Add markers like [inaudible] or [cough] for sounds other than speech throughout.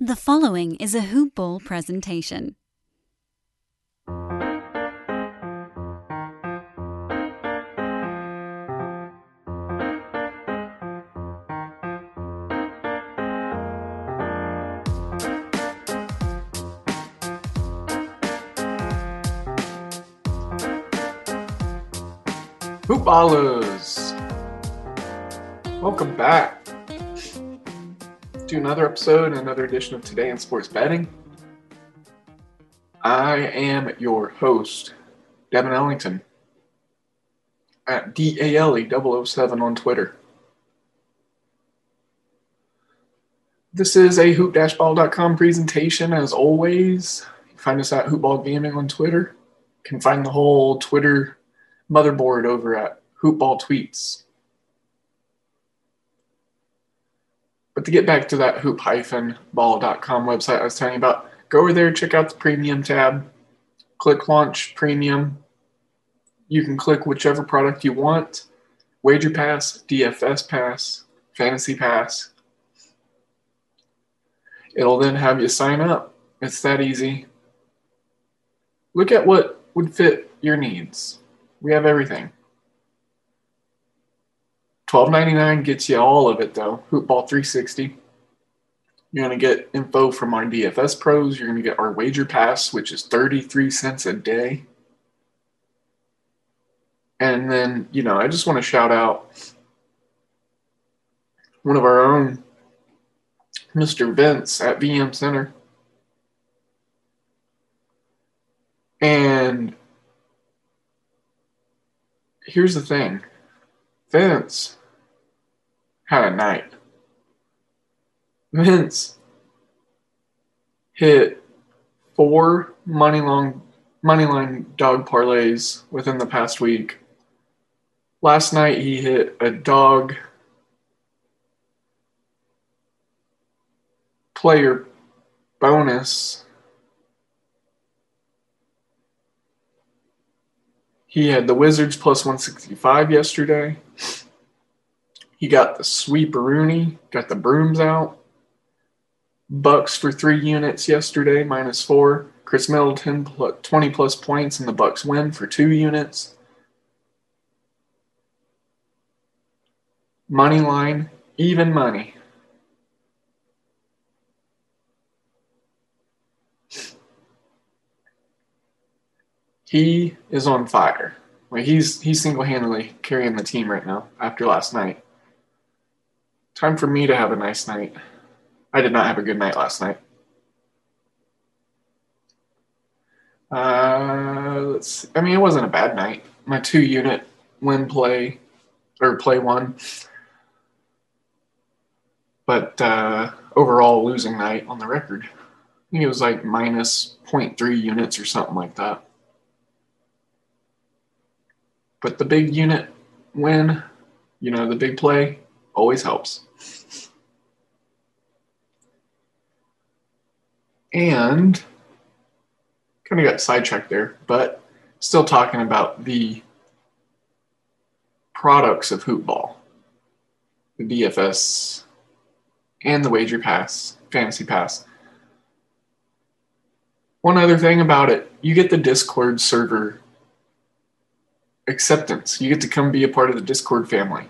The following is a Hoop Ball presentation. Hoopballers! Welcome back to another episode another edition of Today in Sports Betting. I am your host, Devin Ellington, at DALE007 on Twitter. This is a hoop-ball.com presentation as always. You find us at Hoopball Gaming on Twitter. You can find the whole Twitter motherboard over at Hoopball Tweets. But to get back to that hoop-ball.com website I was telling you about, go over there, check out the premium tab, click launch premium. You can click whichever product you want Wager Pass, DFS Pass, Fantasy Pass. It'll then have you sign up. It's that easy. Look at what would fit your needs. We have everything. Twelve ninety nine gets you all of it though. Hoopball 360. You're gonna get info from our DFS pros. You're gonna get our wager pass, which is 33 cents a day. And then, you know, I just want to shout out one of our own, Mr. Vince at VM Center. And here's the thing Vince had a night. Vince hit four money long money line dog parlays within the past week. Last night he hit a dog player bonus He had the Wizards plus 165 yesterday. He got the sweep Rooney, got the brooms out. Bucks for three units yesterday, minus four. Khris Middleton plus 20 plus points, and the Bucks win for two units. Money line, even money. he is on fire. Like he's he's single handedly carrying the team right now after last night. Time for me to have a nice night. I did not have a good night last night. Uh, let's. See. I mean, it wasn't a bad night. My two unit win play or play one, but uh, overall losing night on the record. I think it was like minus 0.3 units or something like that. But the big unit win, you know, the big play always helps. And kind of got sidetracked there, but still talking about the products of Hoopball, the DFS and the Wager Pass, Fantasy Pass. One other thing about it, you get the Discord server acceptance. You get to come be a part of the Discord family.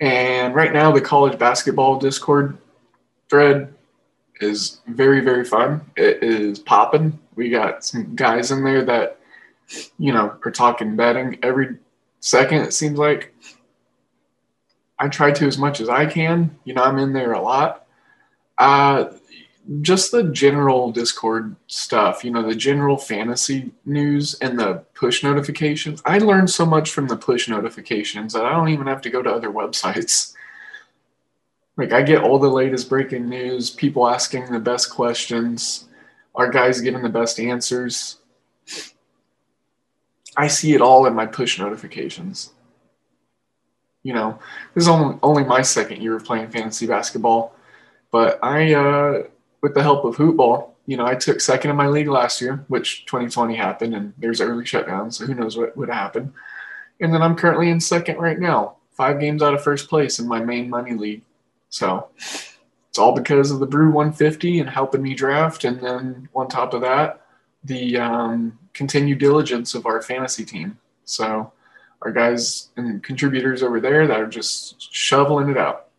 And right now, the college basketball Discord thread is very, very fun. It is popping. We got some guys in there that, you know, are talking betting every second, it seems like. I try to as much as I can. You know, I'm in there a lot. Uh, just the general Discord stuff, you know, the general fantasy news and the push notifications. I learned so much from the push notifications that I don't even have to go to other [laughs] websites. Like, I get all the latest breaking news, people asking the best questions, our guys giving the best answers. I see it all in my push notifications. You know, this is only, only my second year of playing fantasy basketball, but I, uh, with the help of Hoopball, you know, I took second in my league last year, which 2020 happened, and there's early shutdown, so who knows what would happen. And then I'm currently in second right now, five games out of first place in my main money league. So it's all because of the Brew 150 and helping me draft. And then on top of that, the um, continued diligence of our fantasy team. So, our guys and contributors over there that are just shoveling it out.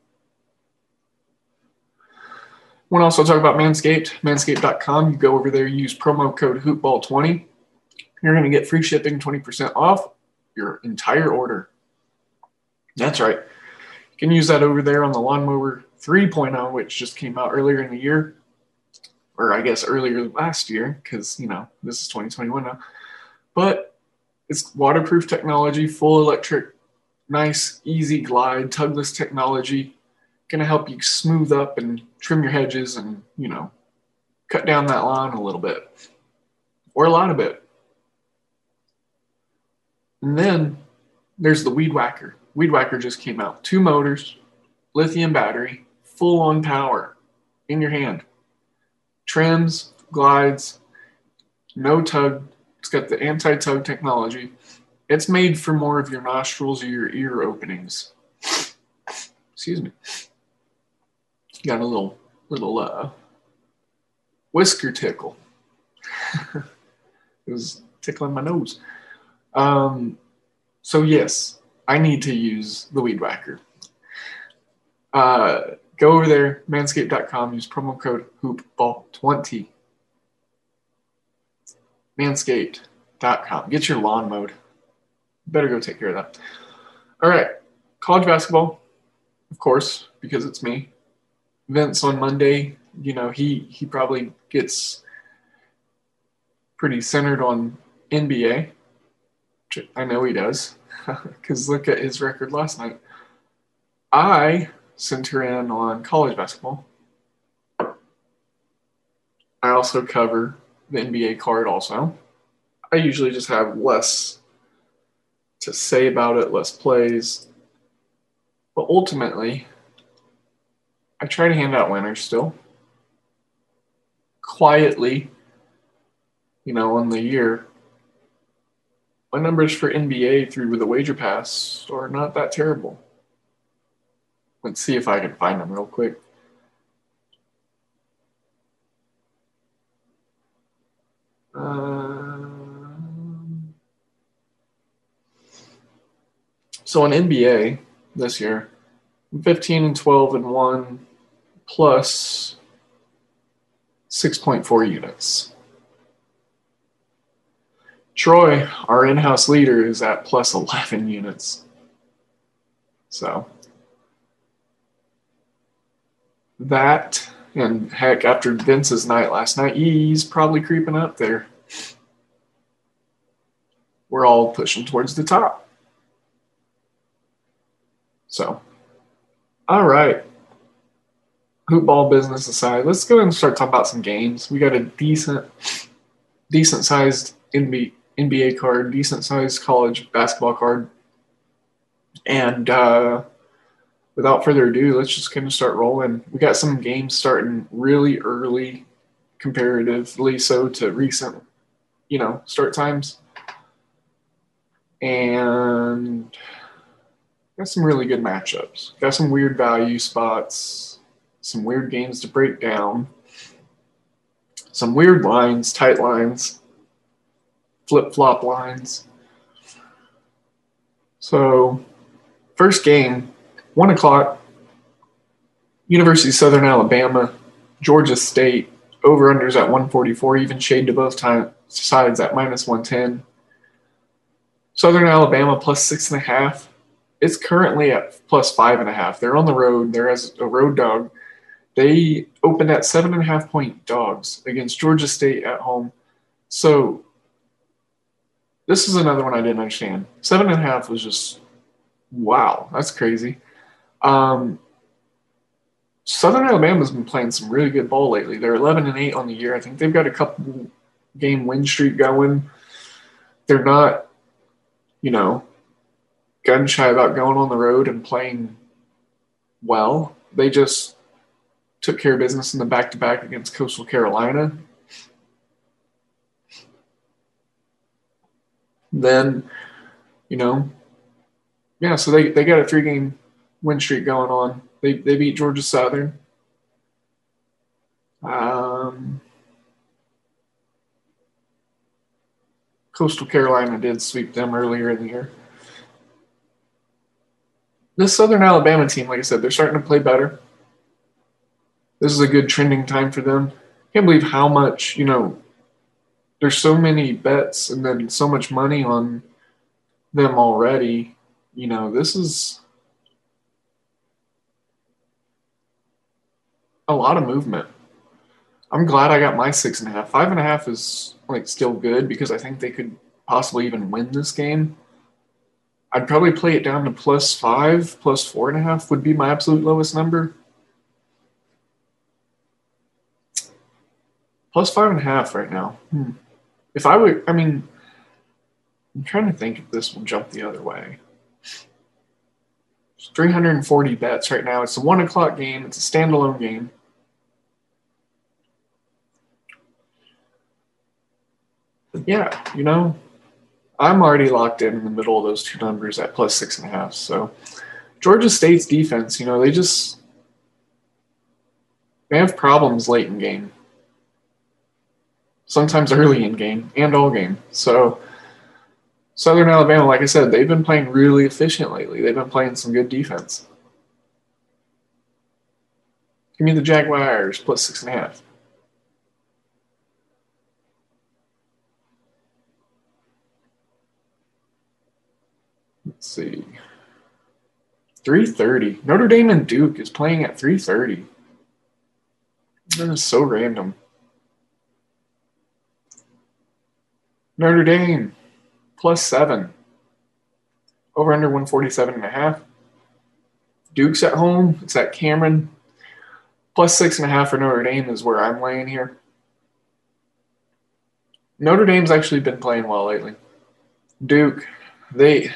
Want to also talk about Manscaped, manscaped.com. You go over there, use promo code HoopBall20. You're going to get free shipping, 20% off your entire order. That's right. You can use that over there on the lawnmower 3.0, which just came out earlier in the year, or I guess earlier last year, because, you know, this is 2021 now. But it's waterproof technology, full electric, nice, easy glide, tugless technology. Going to help you smooth up and trim your hedges and, you know, cut down that lawn a little bit or a lot of it. And then there's the Weed Whacker. Weed Whacker just came out. Two motors, lithium battery, full on power in your hand. Trims, glides, no tug. It's got the anti tug technology. It's made for more of your nostrils or your ear openings. Excuse me. Got a little little uh, whisker tickle. [laughs] it was tickling my nose. Um, so yes, I need to use the weed whacker. Uh, Go over there, manscaped.com, use promo code hoopball20. Manscaped.com. Get your lawn mowed. Better go take care of that. All right. College basketball, of course, because it's me. Vince on Monday, you know, he he probably gets pretty centered on NBA. I know he does. [laughs] Because look at his record last night. I center in on college basketball. I also cover the NBA card also. I usually just have less to say about it, less plays. But ultimately, I try to hand out winners still. Quietly, you know, on the year. My numbers for NBA through the wager pass are not that terrible. Let's see if I can find them real quick. Um, so on NBA this year, I'm 15 and 12 and 1 plus 6.4 units. Troy, our in house leader, is at plus 11 units. So that and heck, after Vince's night last night, he's probably creeping up there. We're all pushing towards the top. So, all right. Hoopball business aside, let's go and start talking about some games. We got a decent, decent sized NBA, NBA card, decent sized college basketball card, and uh, without further ado, let's just kind of start rolling. We got some games starting really early, comparatively so to recent, you know, start times. And got some really good matchups. Got some weird value spots, some weird games to break down, some weird lines, tight lines, flip flop lines. So, first game one o'clock, University of Southern Alabama, Georgia State, over unders at 144, even shade to both time, sides at minus 110. Southern Alabama plus six and a half. It's currently at plus five and a half. They're on the road. They're as a road dog. They opened at seven and a half point dogs against Georgia State at home. So this is another one I didn't understand. Seven and a half was just wow, that's crazy. Um, Southern Alabama's been playing some really good ball lately. They're 11 and 8 on the year. I think they've got a couple game win streak going. They're not, you know, gun shy about going on the road and playing well. They just took care of business in the back to back against Coastal Carolina. Then, you know, yeah, so they, they got a three game win streak going on. They they beat Georgia Southern. Um, Coastal Carolina did sweep them earlier in the year. This Southern Alabama team, like I said, they're starting to play better. This is a good trending time for them. Can't believe how much, you know, there's so many bets and then so much money on them already. You know, this is a lot of movement. I'm glad I got my six and a half. Five and a half is like still good because I think they could possibly even win this game. I'd probably play it down to plus five, plus four and a half would be my absolute lowest number. Plus five and a half right now. Hmm. If I would, I mean, I'm trying to think if this will jump the other way. It's 340 bets right now. It's a one o'clock game. It's a standalone game. yeah, you know, I'm already locked in in the middle of those two numbers at plus six and a half. So Georgia State's defense, you know, they just they have problems late in game. Sometimes early in game and all game. So Southern Alabama, like I said, they've been playing really efficient lately. They've been playing some good defense. Give me the Jaguars plus six and a half. Let's see. 3:30. Notre Dame and Duke is playing at 3:30. That is so random. Notre Dame plus 7. Over under 147 and a half. Duke's at home. It's at Cameron. Plus six and a half for Notre Dame is where I'm laying here. Notre Dame's actually been playing well lately. Duke, they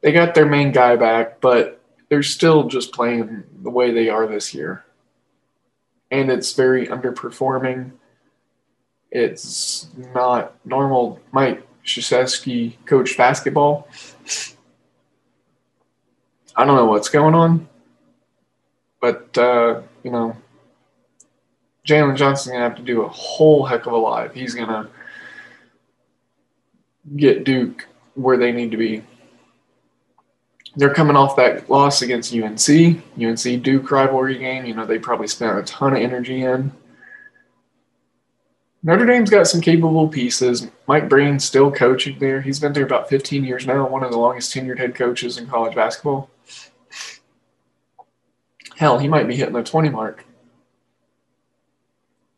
they got their main guy back, but they're still just playing the way they are this year. And it's very underperforming. It's not normal. Mike Krzyzewski coached basketball. I don't know what's going on, but uh, you know, Jalen Johnson's gonna have to do a whole heck of a lot. He's gonna get Duke where they need to be they're coming off that loss against UNC, UNC Duke rivalry game. You know, they probably spent a ton of energy in. Notre Dame's got some capable pieces. Mike Breen's still coaching there. He's been there about 15 years now, one of the longest tenured head coaches in college basketball. Hell, he might be hitting the 20 mark.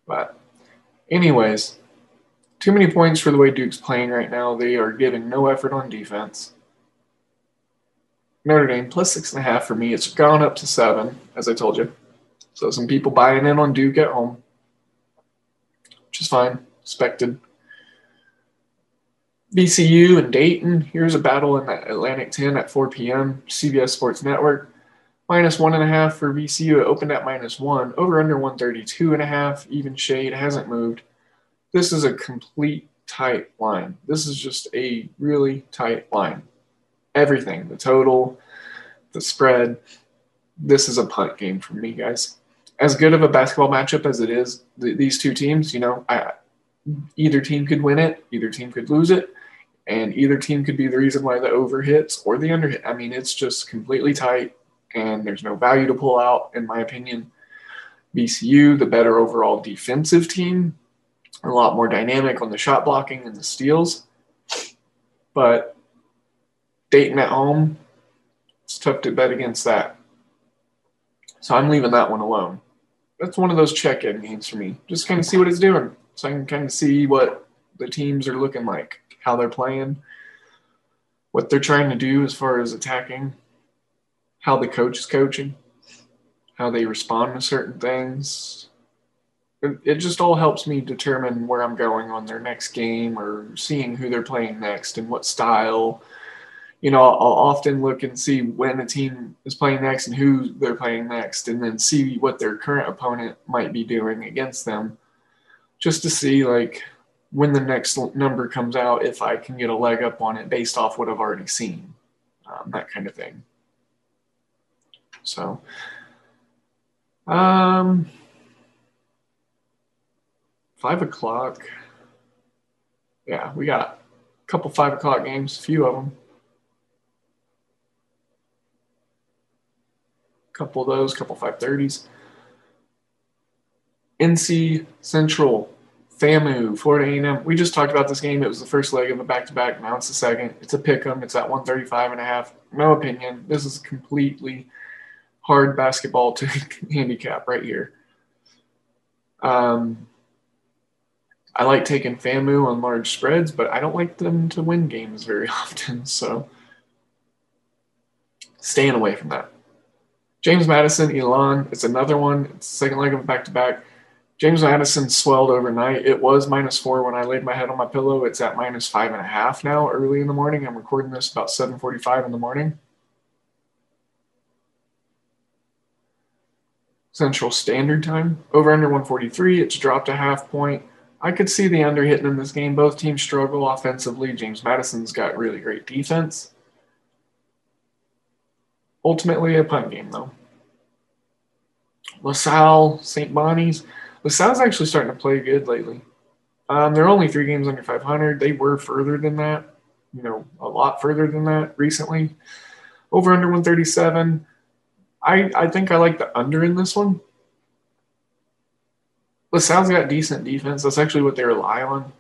But, anyways, too many points for the way Duke's playing right now. They are giving no effort on defense. Notre Dame plus six and a half for me. It's gone up to seven, as I told you. So some people buying in on Duke at home, which is fine, expected. VCU and Dayton. Here's a battle in the Atlantic 10 at 4 p.m. CBS Sports Network. Minus one and a half for VCU. It opened at minus one. Over under 132 and a half. Even shade hasn't moved. This is a complete tight line. This is just a really tight line everything the total, the spread. This is a punt game for me, guys. As good of a basketball matchup as it is, th- these two teams, you know, I, either team could win it, either team could lose it, and either team could be the reason why the over hits or the under hit. I mean, it's just completely tight, and there's no value to pull out, in my opinion. VCU, the better overall defensive team, a lot more dynamic on the shot blocking and the steals. But Dayton at home, it's tough to bet against that. So I'm leaving that one alone. That's one of those check-in games for me. Just kind of see what it's doing, so I can kind of see what the teams are looking like, how they're playing, what they're trying to do as far as attacking, how the coach is coaching, how they respond to certain things. It, it just all helps me determine where I'm going on their next game or seeing who they're playing next and what style you know, I'll often look and see when a team is playing next and who they're playing next, and then see what their current opponent might be doing against them, just to see like when the next number comes out, if I can get a leg up on it based off what I've already seen, um, that kind of thing. So, um, five o'clock. Yeah, we got a couple five o'clock games, a few of them. Couple of those, couple five thirties. NC Central, FAMU, Florida A&M. We just talked about this game. It was the first leg of a back-to-back. Now it's the second. It's a pick 'em. It's at 135 and a half. No opinion. This is completely hard basketball to [laughs] handicap right here. Um, I like taking FAMU on large spreads, but I don't like them to win games very [laughs] often. So staying away from that. James Madison, Elon. It's another one. It's the second leg of back to back. James Madison swelled overnight. It was minus four when I laid my head on my pillow. It's at minus five and a half now, early in the morning. I'm recording this about 7:45 in the morning. Central Standard Time. Over under 143. It's dropped a half point. I could see the under hitting in this game. Both teams struggle offensively. James Madison's got really great defense. Ultimately, a punt game, though. LaSalle, St. Bonnie's. LaSalle's actually starting to play good lately. Um, they're only three games under 500. They were further than that, you know, a lot further than that recently. Over under 137. I, I think I like the under in this one. LaSalle's got decent defense. That's actually what they rely on.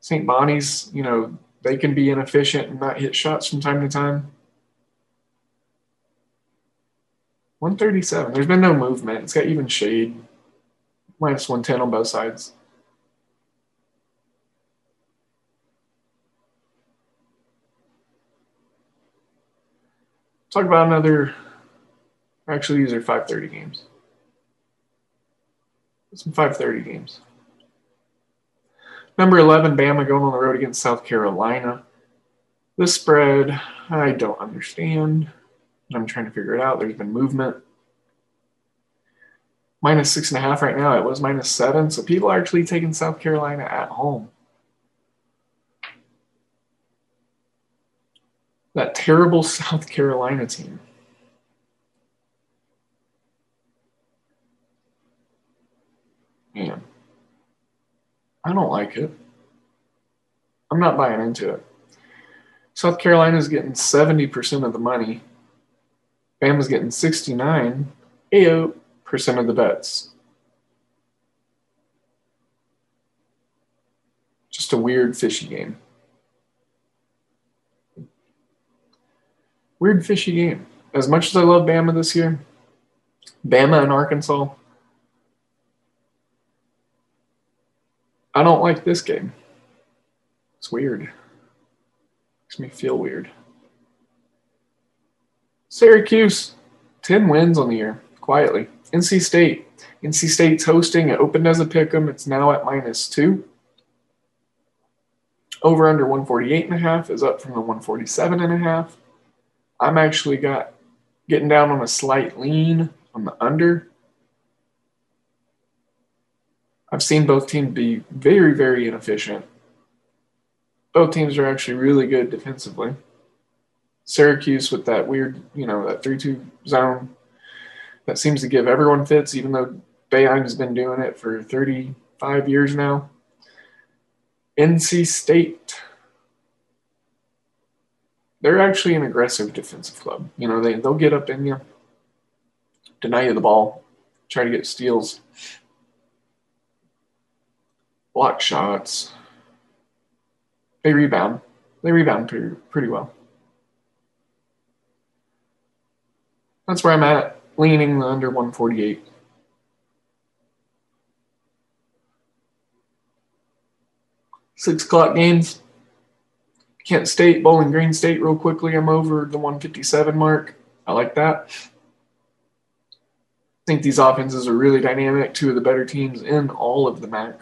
St. Bonnie's, you know, they can be inefficient and not hit shots from time to time. 137. There's been no movement. It's got even shade minus 110 on both sides. Talk about another. Actually, these are 5:30 games. Some 5:30 games. Number 11, Bama going on the road against South Carolina. This spread, I don't understand. I'm trying to figure it out. There's been movement minus six and a half right now. It was minus seven. So people are actually taking South Carolina at home. That terrible [laughs] South Carolina team. Man, I don't like it. I'm not buying into it. South Carolina's getting 70% of the money. Bama's getting 69. Ayo percent of the bets. Just a weird, fishy game. Weird, fishy game. As much as I love Bama this year, Bama and Arkansas, I don't like this game. It's weird. Makes me feel weird. Syracuse, 10 wins on the year, quietly. NC State. NC State's hosting. It opened as a pick 'em. It's now at minus two. Over under 148 and a half is up from the 147 and a half. I'm actually got getting down on a slight lean on the under. I've seen both teams be very, very inefficient. Both teams are actually really good defensively. Syracuse with that weird, you know, that 3 2 zone that seems to give everyone fits, even though Boeheim has been doing it for 35 years now. NC State. They're actually an aggressive defensive club. You know, they, they'll get up in you, deny you the ball, try to get steals, block shots. They rebound. They rebound pretty, pretty well. That's where I'm at leaning under 148. Six o'clock games. Kent State, Bowling Green State, real quickly. I'm over the 157 mark. I like that. I think these offenses are really dynamic. Two of the better teams in all of the MAC.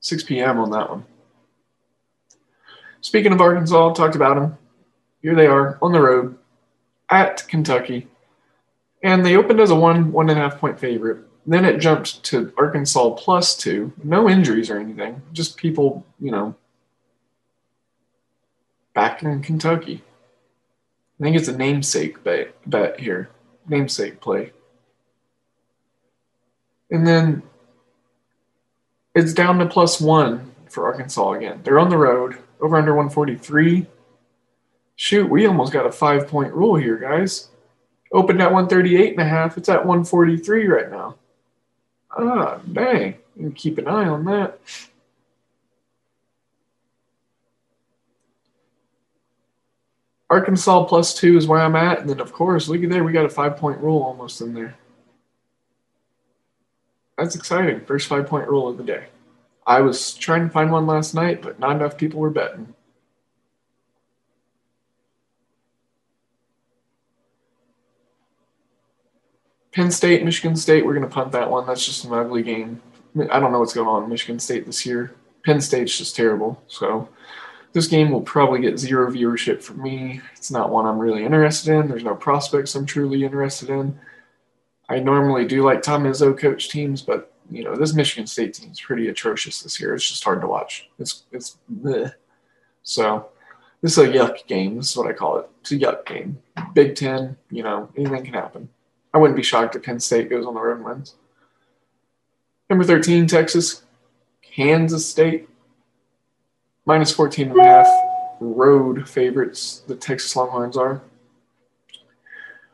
6 p.m. on that one. Speaking of Arkansas, talked about them. Here they are on the road at Kentucky. And they opened as a one, one and a half point favorite. Then it jumped to Arkansas plus two. No injuries or anything. Just people, you know, back in Kentucky. I think it's a namesake bet, bet here. Namesake play. And then It's down to plus one for Arkansas again. They're on the road, over under 143. Shoot, we almost got a five point rule here, guys. Opened at 138 and a half. It's at 143 right now. Ah, dang. Keep an eye on that. Arkansas plus two is where I'm at. And then, of course, look at there. We got a five point rule almost in there. That's exciting. First five point rule of the day. I was trying to find one last night, but not enough people were betting. Penn State, Michigan State, we're going to punt that one. That's just an ugly game. I don't know what's going on in Michigan State this year. Penn State's just terrible. So this game will probably get zero viewership for me. It's not one I'm really interested in. There's no prospects I'm truly interested in. I normally do like Tom Izzo coach teams, but you know this Michigan State team is pretty atrocious this year. It's just hard to watch. It's it's bleh. so this is a yuck game. This is what I call it. It's a yuck game. Big Ten, you know, anything can happen. I wouldn't be shocked if Penn State goes on the road and wins. Number 13, Texas, Kansas State, minus 14 and a half road favorites, the Texas Longhorns are.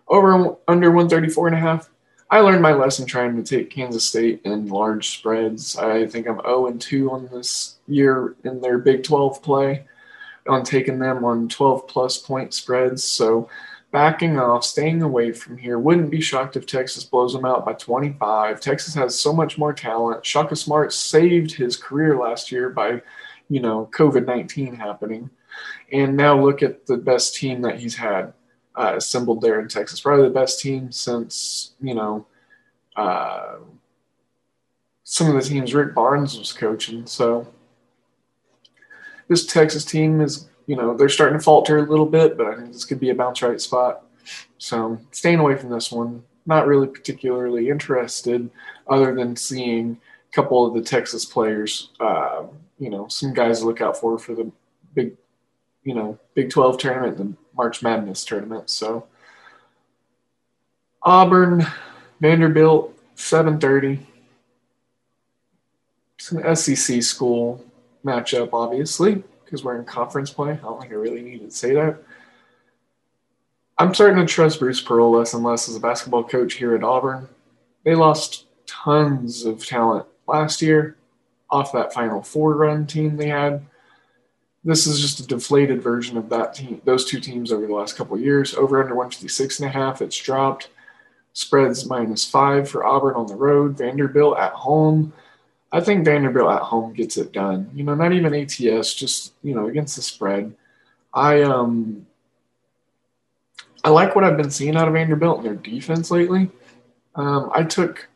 Over under 134 and a half. I learned my lesson trying to take Kansas State in large spreads. I think I'm 0 and 2 on this year in their Big 12 play on taking them on 12 plus point spreads. So backing off, staying away from here. Wouldn't be shocked if Texas blows them out by 25. Texas has so much more talent. Shaka Smart saved his career last year by, you know, COVID 19 happening. And now look at the best team that he's had uh, assembled there in Texas. Probably the best team since, you know, uh, some of the teams Rick Barnes was coaching. So this Texas team is you know, they're starting to falter a little bit, but I think this could be a bounce right spot. So staying away from this one. Not really particularly interested, other than seeing a couple of the Texas players. Uh, you know, some guys to look out for for the big, you know, Big 12 tournament, the March Madness tournament. So Auburn, Vanderbilt, 7:30. It's an SEC school matchup, obviously because we're in conference play. I don't think I really need to say that. I'm starting to trust Bruce Pearl less and less as a basketball coach here at Auburn. They lost tons of talent last year off that Final Four run team they had. This is just a deflated version of that team, those two teams over the last couple years. Over under 156 and a half, it's dropped. Spreads minus five for Auburn on the road. Vanderbilt at home I think Vanderbilt at home gets it done. You know, not even ATS, just you know against the spread. I um I like what I've been seeing out of Vanderbilt and their defense lately. Um, I took,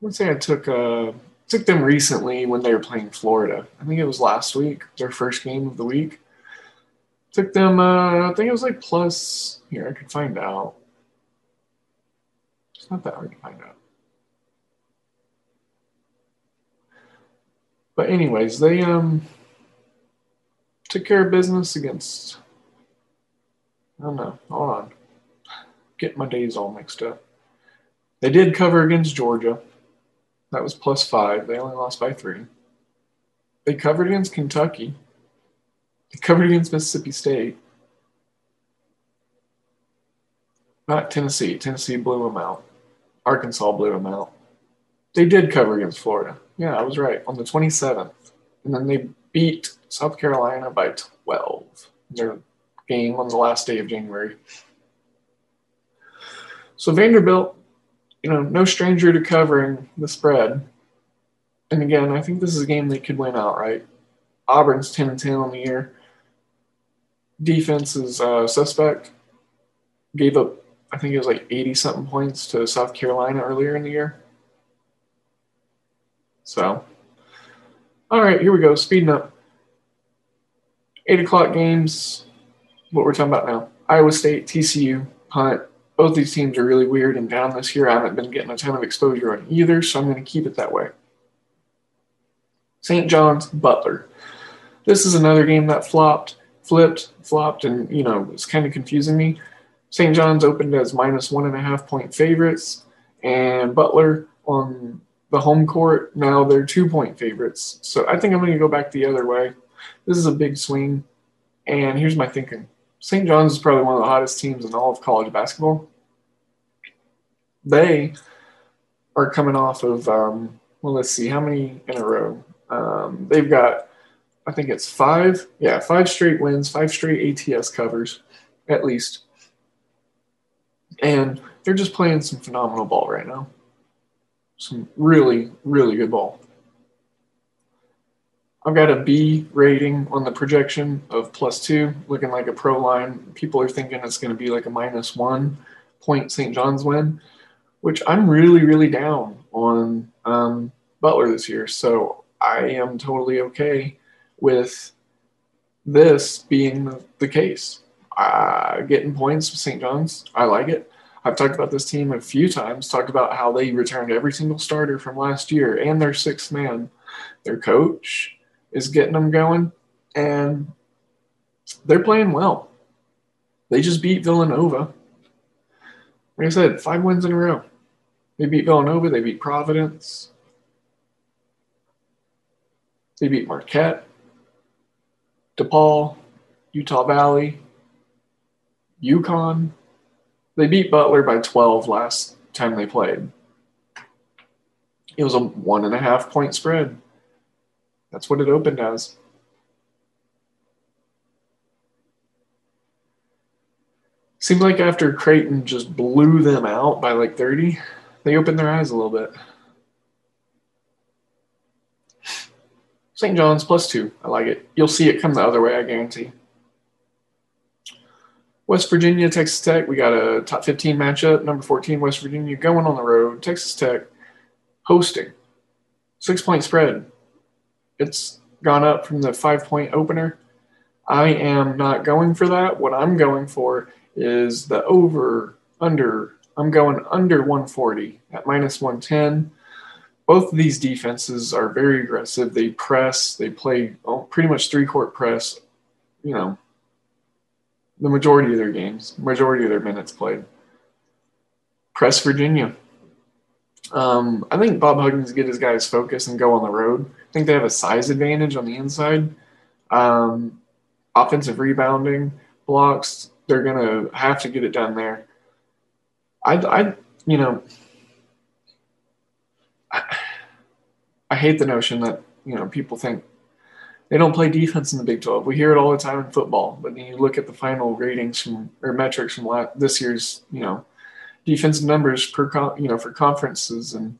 let's say I took uh took them recently when they were playing Florida. I think it was last week, their first game of the week. Took them, uh, I think it was like plus. Here, I could find out. It's not that hard to find out. But anyways, they um took care of business against. I don't know. Hold on. Get my days all mixed up. They did cover against Georgia. That was plus five. They only lost by three. They covered against Kentucky. They covered against Mississippi State. Not Tennessee. Tennessee blew them out. Arkansas blew them out. They did cover against Florida. Yeah, I was right. On the 27th. And then they beat South Carolina by 12. Their game on the last day of January. So Vanderbilt, you know, no stranger to covering the spread. And again, I think this is a game they could win outright. Auburn's 10 and 10 on the year. Defense is uh, suspect. Gave up, I think it was like 80 something points to South Carolina earlier in the year. So, all right, here we go. Speeding up. Eight o'clock games. What we're talking about now. Iowa State, TCU, punt. Both these teams are really weird and down this year. I haven't been getting a ton of exposure on either, so I'm going to keep it that way. St. John's, Butler. This is another game that flopped, flipped, flopped, and you know it's kind of confusing me. St. John's opened as minus one and a half point favorites, and Butler on the home court. Now they're two point favorites. So I think I'm going to go back the other way. This is a big swing. And here's my thinking St. John's is probably one of the hottest teams in all of college basketball. They are coming off of, um, well, let's see, how many in a row? Um, they've got, I think it's five, yeah, five straight wins, five straight ATS covers, at least. And they're just playing some phenomenal ball right now. Some really, really good ball. I've got a B rating on the projection of plus two, looking like a pro line. People are thinking it's going to be like a minus one point St. John's win, which I'm really, really down on um, Butler this year. So I am totally okay with this being the case. Uh, getting points with St. John's, I like it. I've talked about this team a few times, talked about how they returned every single starter from last year and their sixth man. Their coach is getting them going, and they're playing well. They just beat Villanova. Like I said, five wins in a row. They beat Villanova, they beat Providence, they beat Marquette, DePaul, Utah Valley, UConn. They beat Butler by 12 last time they played. It was a one and a half point spread. That's what it opened as. Seemed like after Creighton just blew them out by like 30, they opened their eyes a little bit. St. John's plus two. I like it. You'll see it come the other way, I guarantee. West Virginia, Texas Tech. We got a top 15 matchup. Number 14, West Virginia going on the road. Texas Tech hosting. Six point spread. It's gone up from the five point opener. I am not going for that. What I'm going for is the over, under. I'm going under 140 at minus 110. Both of these defenses are very aggressive. They press, they play pretty much three court press, you know, the majority of their games, majority of their minutes played. Press Virginia. Um, I think Bob Huggins get his guys focused and go on the road. I think they have a size advantage on the inside. Um, offensive rebounding, blocks, they're to have to get it done there. I, I you know, I, I hate the notion that, you know, people think they don't play defense in the Big 12. We hear it all the time in football, but then you look at the final ratings from or metrics from last, this year's, you know, defensive numbers per you know for conferences and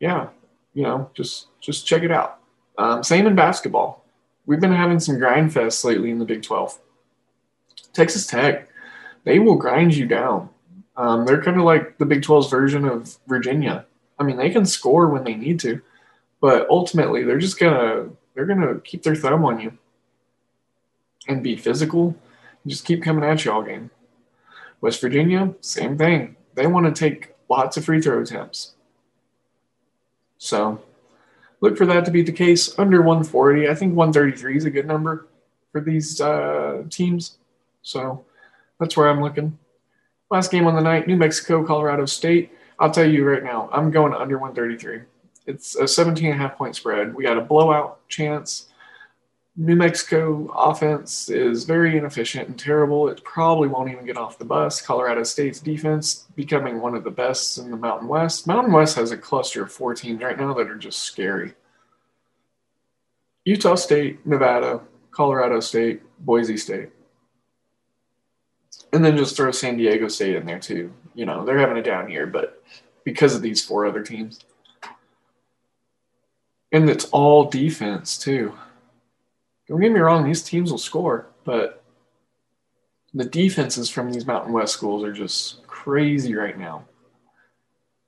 yeah, you know, just just check it out. Um, same in basketball. We've been having some grind fests lately in the Big 12. Texas Tech, they will grind you down. Um, they're kind of like the Big 12's version of Virginia. I mean, they can score when they need to, but ultimately they're just gonna they're gonna keep their thumb on you and be physical and just keep coming at you all game. West Virginia, same thing. They want to take lots of free throw attempts. So look for that to be the case under 140. I think 133 is a good number for these uh, teams. So that's where I'm looking. Last game on the night, New Mexico, Colorado State. I'll tell you right now, I'm going under 133. It's a 17 and a half point spread. We got a blowout chance. New Mexico offense is very inefficient and terrible. It probably won't even get off the bus. Colorado State's defense becoming one of the best in the Mountain West. Mountain West has a cluster of four teams right now that are just scary. Utah State, Nevada, Colorado State, Boise State. And then just throw San Diego State in there too. You know, they're having a down year, but because of these four other teams. And it's all defense too. Don't get me wrong, these teams will score, but the defenses from these Mountain West schools are just crazy right now.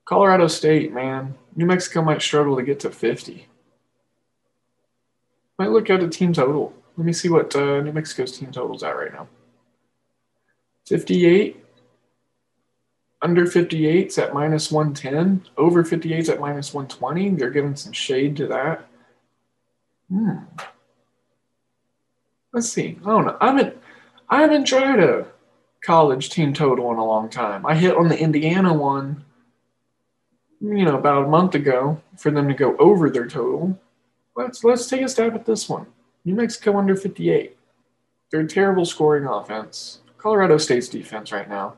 Colorado State, man, New Mexico might struggle to get to 50. Might look at a team total. Let me see what uh, New Mexico's team total's at right now. 58 under 58's at minus 110. Over 58's at minus 120. They're giving some shade to that. Hmm. Let's see. I don't know. I haven't I haven't tried a college team total in a long time. I hit on the Indiana one you know, about a month ago for them to go over their total. Let's let's take a stab at this one. New Mexico under 58. They're a terrible scoring offense. Colorado State's defense right now,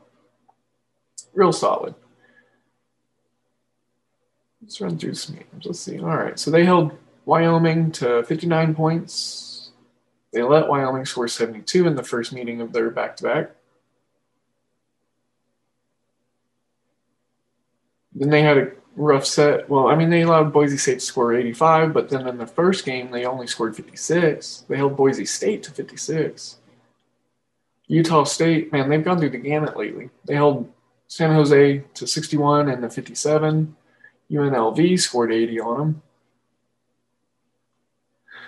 real solid. Let's run through some games. Let's see. All right, so they held Wyoming to 59 points. They let Wyoming score 72 in the first meeting of their back-to-back. Then they had a rough set. Well, I mean, they allowed Boise State to score 85, but then in the first game, they only scored 56. They held Boise State to 56. Utah State, man, they've gone through the gamut lately. They held San Jose to 61 and the 57. UNLV scored 80 on them.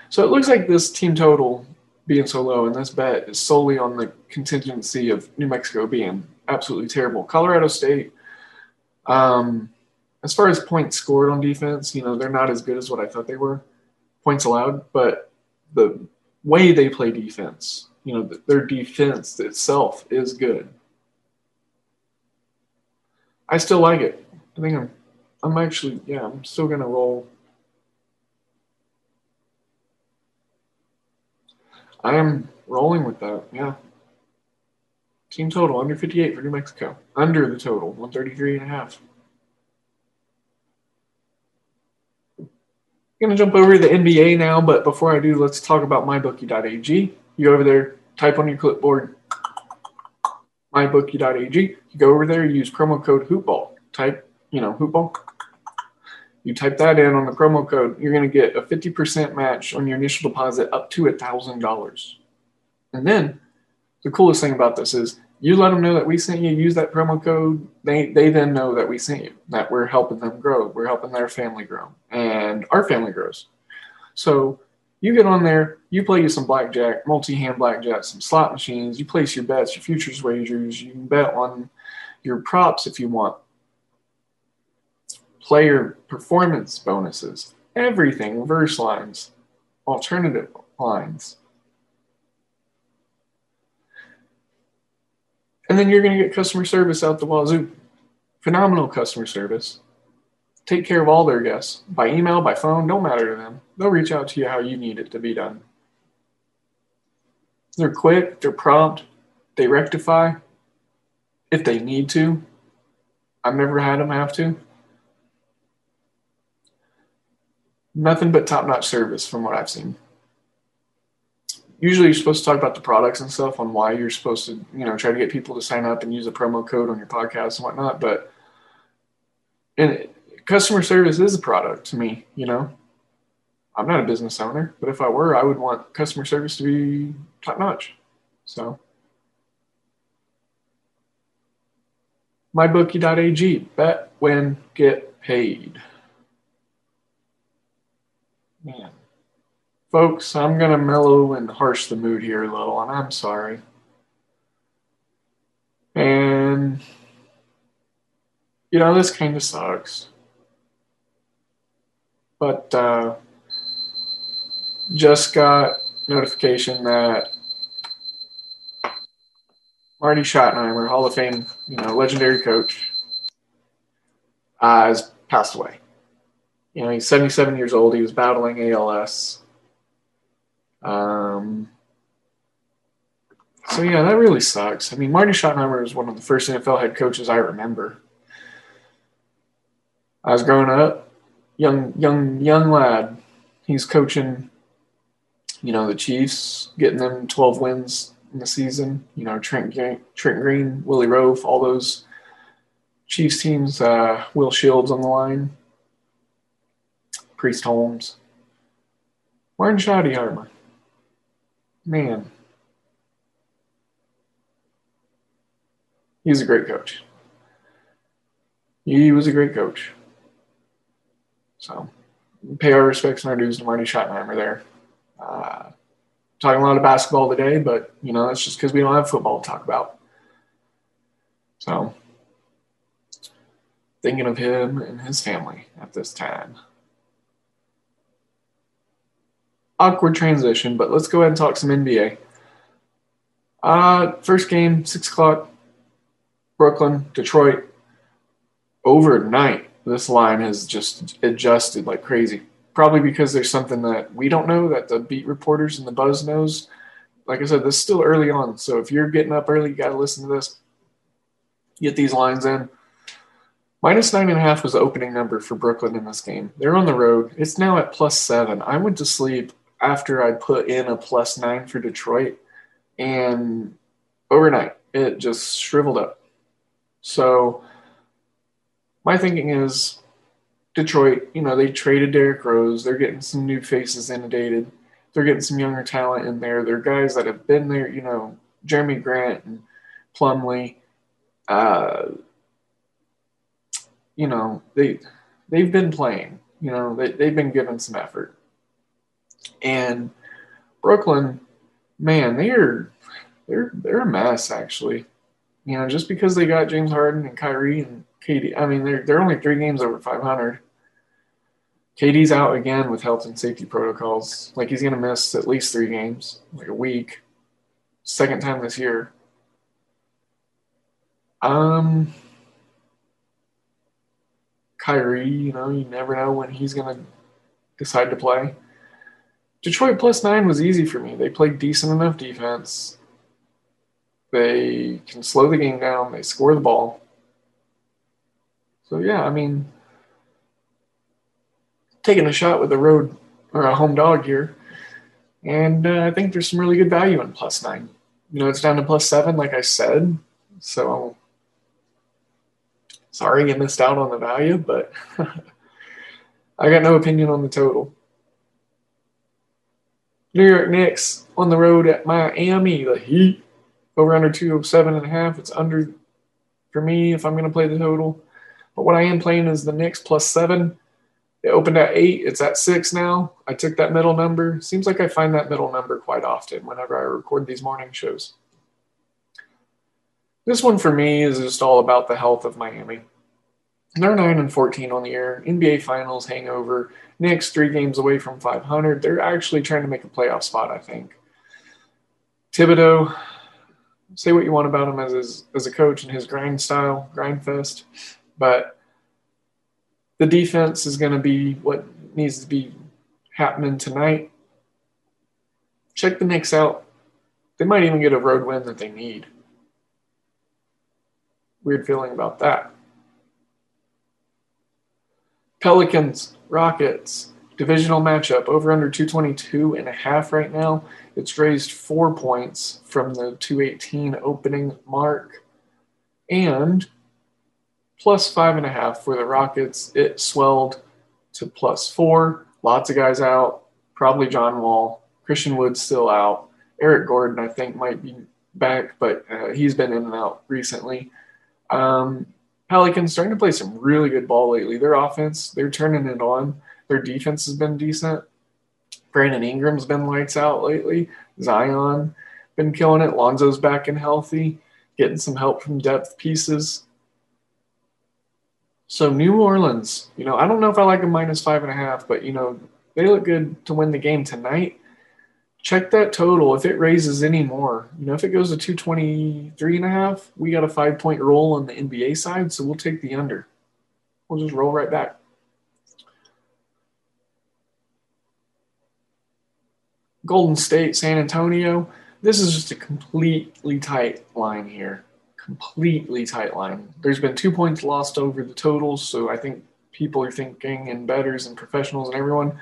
So it looks like this team total being so low, and this bet is solely on the contingency of New Mexico being absolutely terrible. Colorado State, um, as far as points scored on defense, you know, they're not as good as what I thought they were, points allowed, but the way they play defense, you know, their defense itself is good. I still like it. I think I'm, I'm actually, yeah, I'm still gonna roll. I am rolling with that. Yeah. Team total under 58 for New Mexico. Under the total, 133 and a half. going to jump over to the NBA now, but before I do, let's talk about mybookie.ag. You go over there, type on your clipboard mybookie.ag. You go over there, use promo code HoopBall. Type, you know, HoopBall. You type that in on the promo code, you're going to get a 50% match on your initial deposit up to $1,000. And then the coolest thing about this is you let them know that we sent you, use that promo code. They, they then know that we sent you, that we're helping them grow. We're helping their family grow, and our family grows. So you get on there, you play you some blackjack, multi hand blackjack, some slot machines, you place your bets, your futures wagers, you can bet on your props if you want, player performance bonuses, everything, reverse lines, alternative lines And then you're going to get customer service out the wazoo. Phenomenal customer service. Take care of all their guests by email, by phone, don't matter to them. They'll reach out to you how you need it to be done. They're quick, they're prompt, they rectify if they need to. I've never had them have to. Nothing but top notch service from what I've seen usually you're supposed to talk about the products and stuff on why you're supposed to, you know, try to get people to sign up and use a promo code on your podcast and whatnot. But and customer service is a product to me, you know. I'm not a business owner, but if I were, I would want customer service to be top notch. So mybookie.ag, bet, win, get paid. Man. Folks, I'm going to mellow and harsh the mood here a little, and I'm sorry. And, you know, this kind of sucks. But, uh, just got notification that Marty Schottenheimer, Hall of Fame, you know, legendary coach, uh, has passed away. You know, he's 77 years old. He was battling ALS. Um, so yeah, that really sucks. I mean, Marty Schottenheimer is one of the first NFL head coaches I remember. I was growing up, young, young, young lad. He's coaching, you know, the Chiefs, getting them 12 wins in the season. You know, Trent, Trent Green, Willie Roaf, all those Chiefs teams. Uh, Will Shields on the line, Priest Holmes, Martin Schottenheimer man, he's a great coach. He was a great coach. So, pay our respects and our dues to Marty Schottenheimer there. Uh, talking a lot of basketball today, but you know that's just because we don't have football to talk about. So, thinking of him and his family at this time. awkward transition, but let's go ahead and talk some NBA. Uh, first game, 6 o'clock, Brooklyn, Detroit. Overnight, this line has just adjusted like crazy. Probably because there's something that we don't know that the beat reporters and the buzz knows. Like I said, this is still early on. So if you're getting up early, you got to listen to this. Get these lines in. Minus nine and a half was the opening number for Brooklyn in this game. They're on the road. It's now at plus seven. I went to sleep after I put in a plus nine for Detroit, and overnight it just shriveled up. So my thinking is Detroit, you know, they traded Derrick Rose. They're getting some new faces inundated. They're getting some younger talent in there. They're guys that have been there, you know, Jerami Grant and Plumlee. Uh, you know, they they've been playing. You know, they, they've been given some effort. And Brooklyn, man, they're they're they're a mess actually. You know, just because they got James Harden and Kyrie and KD, I mean, they're they're only three games over 500. KD's out again with health and safety protocols. Like he's gonna miss at least three games, like a week. Second time this year. Um, Kyrie, you know, you never know when he's going to decide to play. Detroit plus nine was easy for me. They played decent enough defense. They can slow the game down. They score the ball. So, yeah, I mean, taking a shot with a road or a home dog here. And uh, I think there's some really good value in plus nine. You know, it's down to plus seven, like I said. So sorry you missed out on the value, but [laughs] I got no opinion on the total. New York Knicks on the road at Miami, the Heat over under 207 and a half. It's under for me if I'm going to play the total. But what I am playing is the Knicks plus seven. It opened at eight. It's at six now. I took that middle number. Seems like I find that middle number quite often whenever I record these morning shows. This one for me is just all about the health of Miami. They're 9 and 14 on the year. NBA Finals hangover. Knicks three games away from 500. They're actually trying to make a playoff spot, I think. Thibodeau, say what you want about him as his, as a coach and his grind style, grind fest, but the defense is going to be what needs to be happening tonight. Check the Knicks out. They might even get a road win that they need. Weird feeling about that. Pelicans, Rockets, divisional matchup over under 222 and a half right now. It's raised four points from the 218 opening mark. And plus five and a half for the Rockets. It swelled to plus four. Lots of guys out. Probably John Wall. Christian Wood's still out. Eric Gordon, I think, might be back, but uh, he's been in and out recently. Um, Pelicans starting to play some really good ball lately. Their offense, they're turning it on. Their defense has been decent. Brandon Ingram's been lights out lately. Zion been killing it. Lonzo's back and healthy, getting some help from depth pieces. So New Orleans, you know, I don't know if I like a minus five and a half, but you know, they look good to win the game tonight check that total. If it raises any more, you know, if it goes to 223 and a half, we got a five point roll on the NBA side, so we'll take the under. We'll just roll right back. Golden State, San Antonio. This is just a completely tight line here. Completely tight line. There's been two points lost over the totals, so I think people are thinking, and betters and professionals and everyone,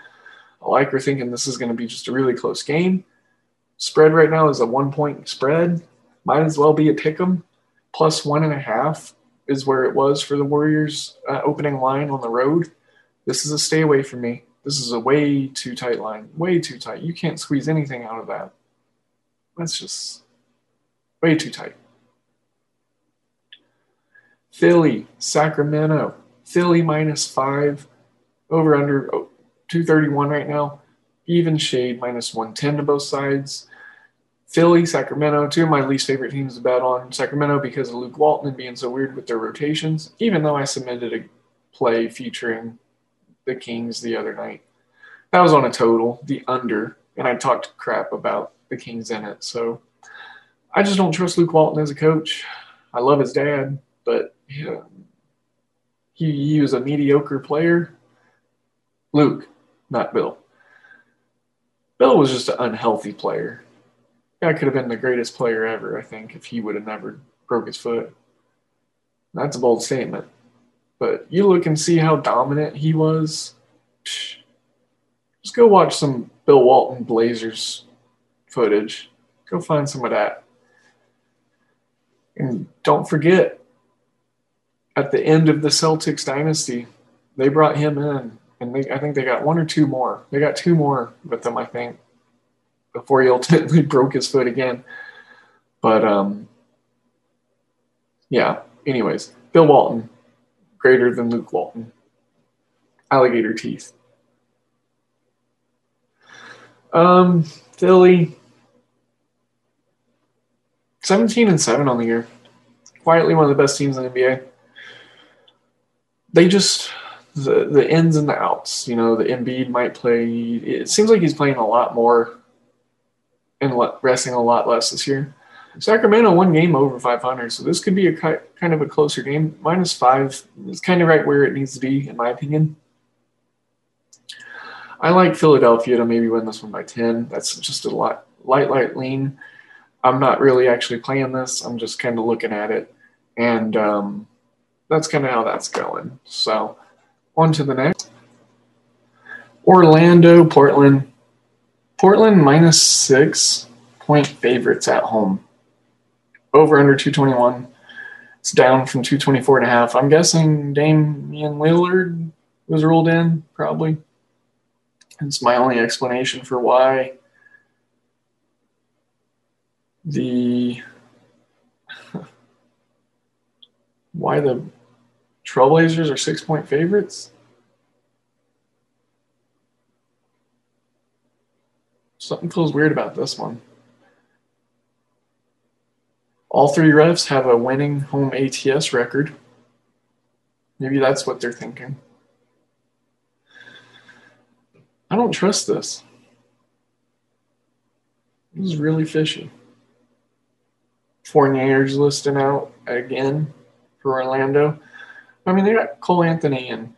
alike we're thinking this is going to be just a really close game. Spread right now is a one point spread. Might as well be a pick 'em. Plus one and a half is where it was for the Warriors uh, opening line on the road. This is a stay away from me. This is a way too tight line. Way too tight. You can't squeeze anything out of that. That's just way too tight. Philly, Sacramento. Philly minus five. Over under 231 right now. Even shade minus 110 to both sides. Philly, Sacramento, two of my least favorite teams to bet on. Sacramento because of Luke Walton and being so weird with their rotations, even though I submitted a play featuring the Kings the other night. That was on a total, the under, and I talked crap about the Kings in it. So I just don't trust Luke Walton as a coach. I love his dad, but yeah, he, he was a mediocre player. Luke, not Bill. Bill was just an unhealthy player. Guy could have been the greatest player ever, I think, if he would have never broke his foot. That's a bold statement. But you look and see how dominant he was. Just go watch some Bill Walton Blazers footage. Go find some of that. And don't forget, at the end of the Celtics dynasty, they brought him in, and they, I think they got one or two more. They got two more with them, I think, before he ultimately [laughs] broke his foot again. But um, yeah. Anyways, Bill Walton, greater than Luke Walton. Alligator teeth. Um, Philly, 17 and 7 on the year. Quietly one of the best teams in the NBA. They just the the ins and the outs. You know, the Embiid might play. It seems like he's playing a lot more and resting a lot less this year. Sacramento one game over 500, so this could be a kind of a closer game. Minus five is kind of right where it needs to be, in my opinion. I like Philadelphia to maybe win this one by 10. That's just a lot light, light lean. I'm not really actually playing this. I'm just kind of looking at it, and um, that's kind of how that's going. So, on to the next. Orlando, Portland. Portland minus six point favorites at home. Over under 221. It's down from 224 and a half. I'm guessing Damian Lillard was ruled in, probably. It's my only explanation for why the [laughs] why the Trailblazers are six point favorites. Something feels weird about this one. All three refs have a winning home ATS record. Maybe that's what they're thinking. I don't trust this. This is really fishy. Fournier's listing out again for Orlando. I mean, they got Cole Anthony and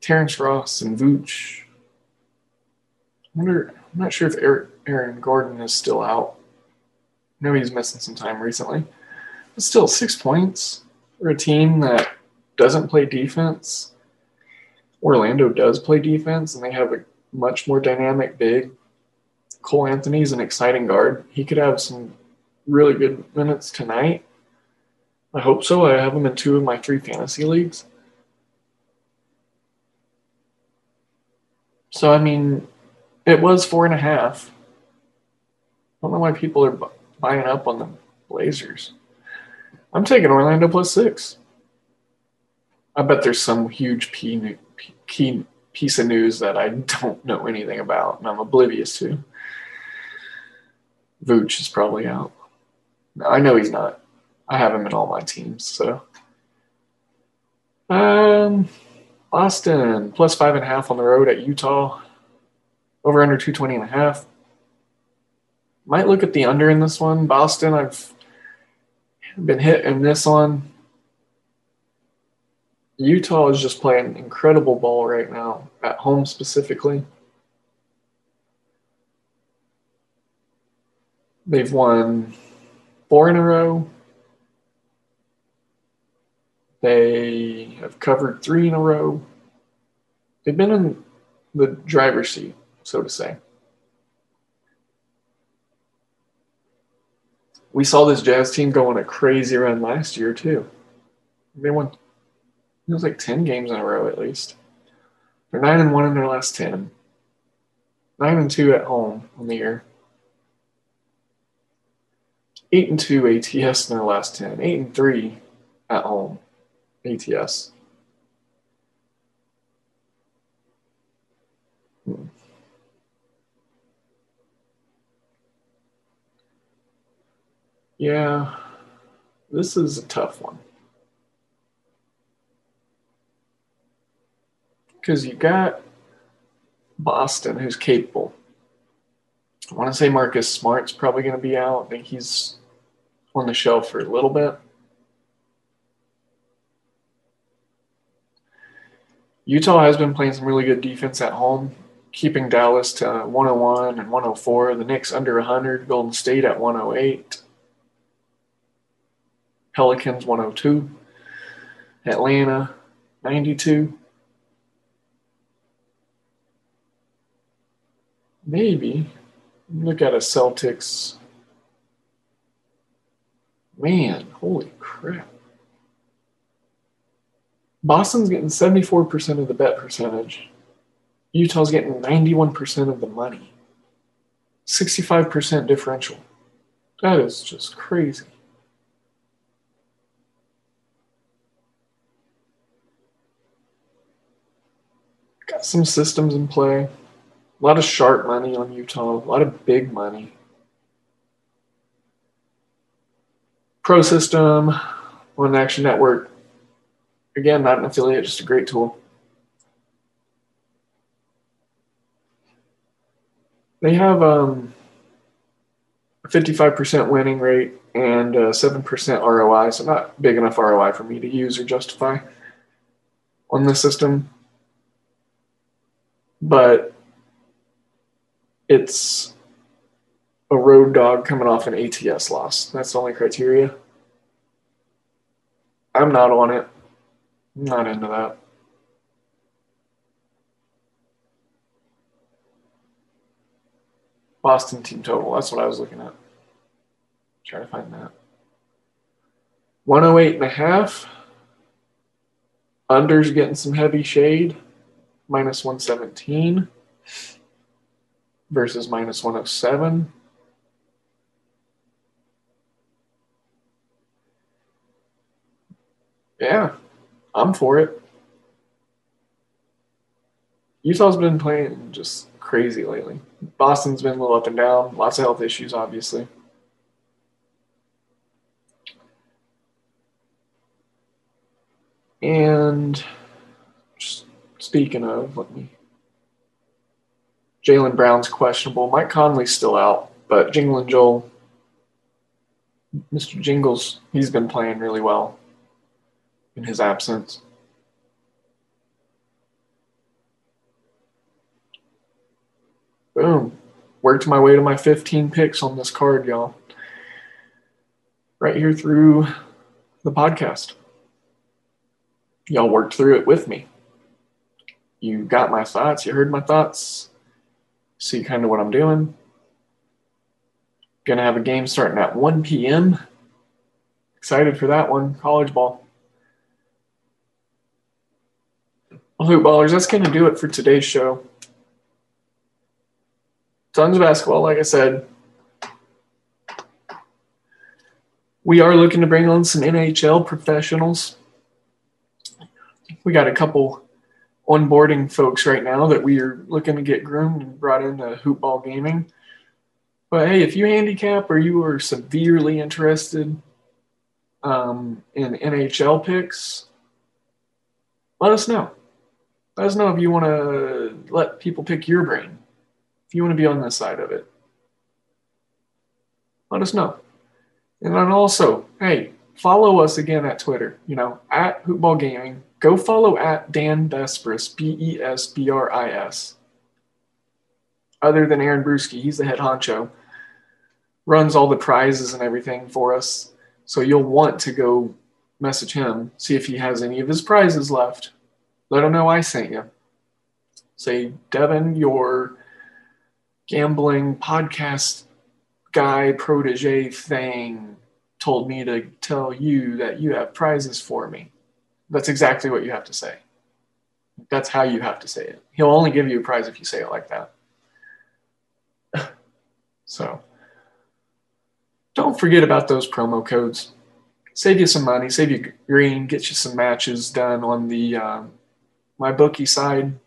Terrence Ross and Vooch. I wonder, I'm not sure if Aaron Gordon is still out. I know he's missing some time recently. But still, six points for a team that doesn't play defense. Orlando does play defense, and they have a much more dynamic big. Cole Anthony's an exciting guard. He could have some really good minutes tonight. I hope so. I have him in two of my three fantasy leagues. So, I mean, it was four and a half. I don't know why people are buying up on the Blazers. I'm taking Orlando plus six. I bet there's some huge key, key piece of news that I don't know anything about and I'm oblivious to. Vooch is probably out. No, I know he's not. I have him in all my teams, so. Um, Boston plus five and a half on the road at Utah. Over under 220 and a half. Might look at the under in this one. Boston, I've been hit in this one. Utah is just playing incredible ball right now, at home specifically. They've won four in a row. They have covered three in a row. They've been in the driver's seat, so to say. We saw this Jazz team go on a crazy run last year, too. They won, it was like 10 games in a row at least. They're 9 and 1 in their last 10. 9 and 2 at home on the year. 8 and 2 ATS in their last 10. 8 and 3 at home ATS. Yeah, this is a tough one. Because you got Boston, who's capable. I want to say Marcus Smart's probably going to be out. I think he's on the shelf for a little bit. Utah has been playing some really good defense at home, keeping Dallas to uh, 101 and 104. The Knicks under 100, Golden State at 108, Pelicans 102, Atlanta 92. Maybe look at a Celtics. Man, holy crap. Boston's getting 74% of the bet percentage. Utah's getting 91% of the money. 65% differential. That is just crazy. Got some systems in play. A lot of sharp money on Utah, a lot of big money. Pro System, One Action Network, Again, not an affiliate, just a great tool. They have um, a 55% winning rate and 7% ROI, so not big enough ROI for me to use or justify on this system. But it's a road dog coming off an ATS loss. That's the only criteria. I'm not on it. Not into that. Boston team total. That's what I was looking at. Try to find that. 108 and a half. Under's getting some heavy shade. Minus 117 versus minus 107. Yeah, I'm for it. Utah's been playing just crazy lately. Boston's been a little up and down, lots of health issues, obviously. And just speaking of, let me. Jaylen Brown's questionable. Mike Conley's still out, but Jingle and Joel, Mr. Jingles, he's been playing really well in his absence. Boom. Worked my way to my 15 picks on this card, y'all. Right here through the podcast. Y'all worked through it with me. You got my thoughts, you heard my thoughts, see kind of what I'm doing. Gonna have a game starting at 1 p.m. Excited for that one, college ball. Well, Hoop Ballers, that's going to do it for today's show. Of basketball, like I said. We are looking to bring on some NHL professionals. We got a couple onboarding folks right now that we are looking to get groomed and brought into hoop ball gaming. But hey, if you handicap or you are severely interested um, in NHL picks, let us know. Let us know if you want to let people pick your brain. If you want to be on this side of it, let us know. And then also, hey, follow us again at Twitter, you know, at Hoopball Gaming. Go follow at Dan Besbris, B E S B R I S. Other than Aaron Brewski, he's the head honcho, runs all the prizes and everything for us. So you'll want to go message him, see if he has any of his prizes left. Let them know I sent you. Say, Devin, your gambling podcast guy protege thing told me to tell you that you have prizes for me. That's exactly what you have to say. That's how you have to say it. He'll only give you a prize if you say it like that. [laughs] so don't forget about those promo codes. Save you some money, save you green, get you some matches done on the um, my bookie side.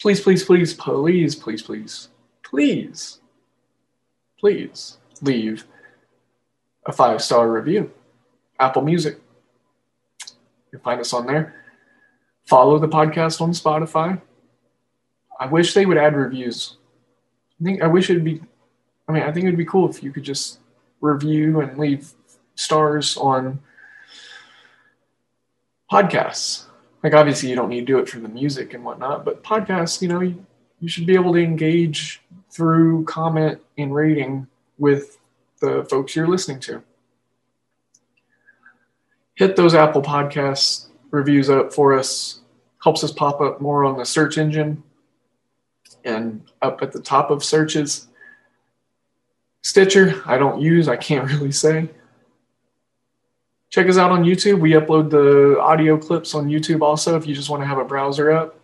Please, please, please, please, please, please, please, please leave a five star review. Apple Music. You find us on there. Follow the podcast on Spotify. I wish they would add reviews. I think I wish it'd be I mean, I think it'd be cool if you could just review and leave stars on podcasts like obviously you don't need to do it for the music and whatnot, but podcasts, you know, you, you should be able to engage through comment and rating with the folks you're listening to. Hit those Apple Podcasts reviews up for us, helps us pop up more on the search engine and up at the top of searches. Stitcher, I don't use, I can't [laughs] really say. Check us out on YouTube. We upload the audio clips on YouTube also if you just want to have a browser up.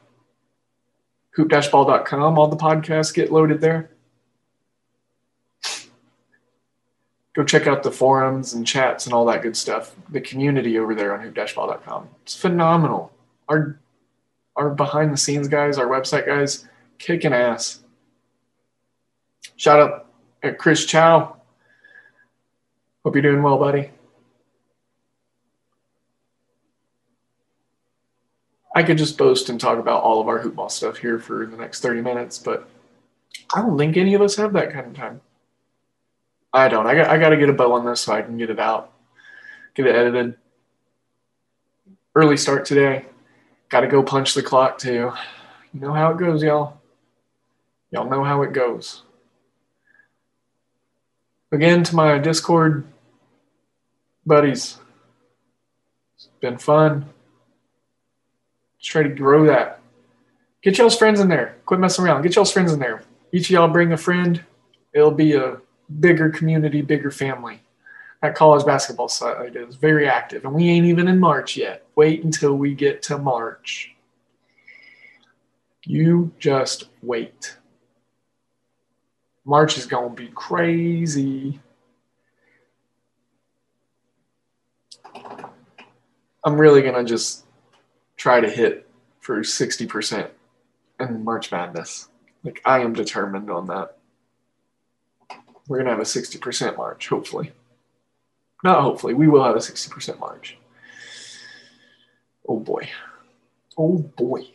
Hoop-ball.com, all the podcasts get loaded there. Go check out the forums and chats and all that good stuff. The community over there on hoop-ball.com. It's phenomenal. Our our behind the scenes guys, our website guys, kicking ass. Shout out at Chris Chow. Hope you're doing well, buddy. I could just boast and talk about all of our hoopball stuff here for the next 30 minutes, but I don't think any of us have that kind of time. I don't. I got I got to get a bow on this so I can get it out, get it edited. Early start today. Got to go punch the clock too. You know how it goes, y'all. Y'all know how it goes. Again, to my Discord buddies, it's been fun. Try to grow that. Get y'all's friends in there. Quit messing around. Get y'all's friends in there. Each of y'all bring a friend. It'll be a bigger community, bigger family. That college basketball side is very active, and we ain't even in March yet. Wait until we get to March. You just wait. March is going to be crazy. I'm really going to just try to hit for 60% in March Madness. Like, I am determined on that. We're going to have a 60% March, hopefully. Not hopefully, we will have a 60% March. Oh boy. Oh boy.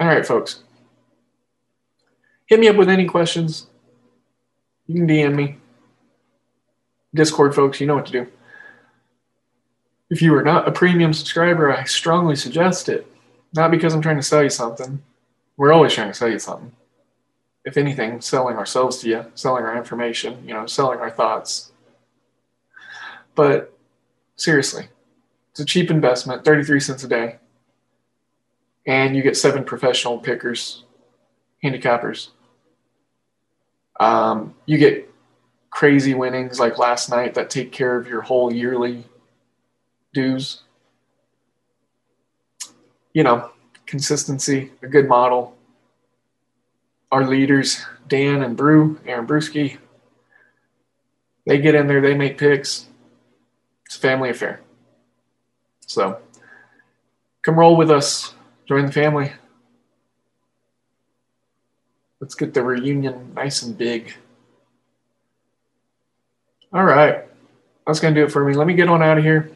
All right, folks. Hit me up with any questions. You can DM me. Discord, folks, you know what to do. If you are not a premium subscriber, I strongly suggest it. Not because I'm trying to sell you something. We're always trying to sell you something. If anything, selling ourselves to you, selling our information, you know, selling our thoughts. But seriously, it's a cheap investment, 33 cents a day. And you get seven professional pickers, handicappers. Um, you get crazy winnings like last night that take care of your whole yearly dues. You know, consistency, a good model. Our leaders, Dan and Brew, Aaron Brewski, they get in there, they make picks. It's a family affair. So come roll with us, join the family. Let's get the reunion nice and big. All right. That's going to do it for me. Let me get on out of here.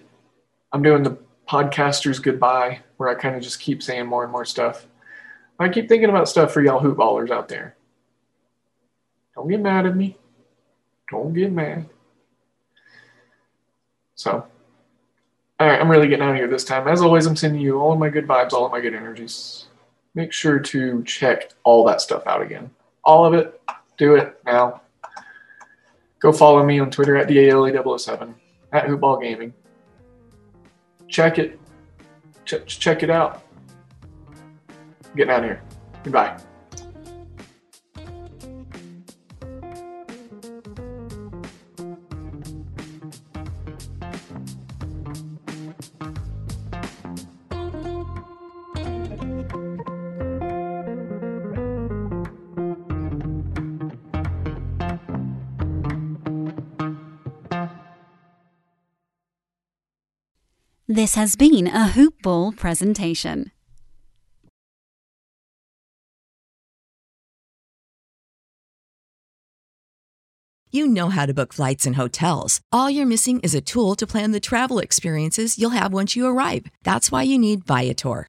I'm doing the podcaster's goodbye, where I kind of just keep saying more and more stuff. I keep thinking about stuff for y'all hoopballers out there. Don't get mad at me. Don't get mad. So, all right, I'm really getting out of here this time. As always, I'm sending you all of my good vibes, all of my good energies. Make sure to check all that stuff out again. All of it. Do it now. Go follow me on Twitter at DALE007, at Hoopball Gaming check it. Ch- check it out. getting out of here. Goodbye. This has been a Hoop Ball presentation. You know how to book flights and hotels. All you're missing is a tool to plan the travel experiences you'll have once you arrive. That's why you need Viator.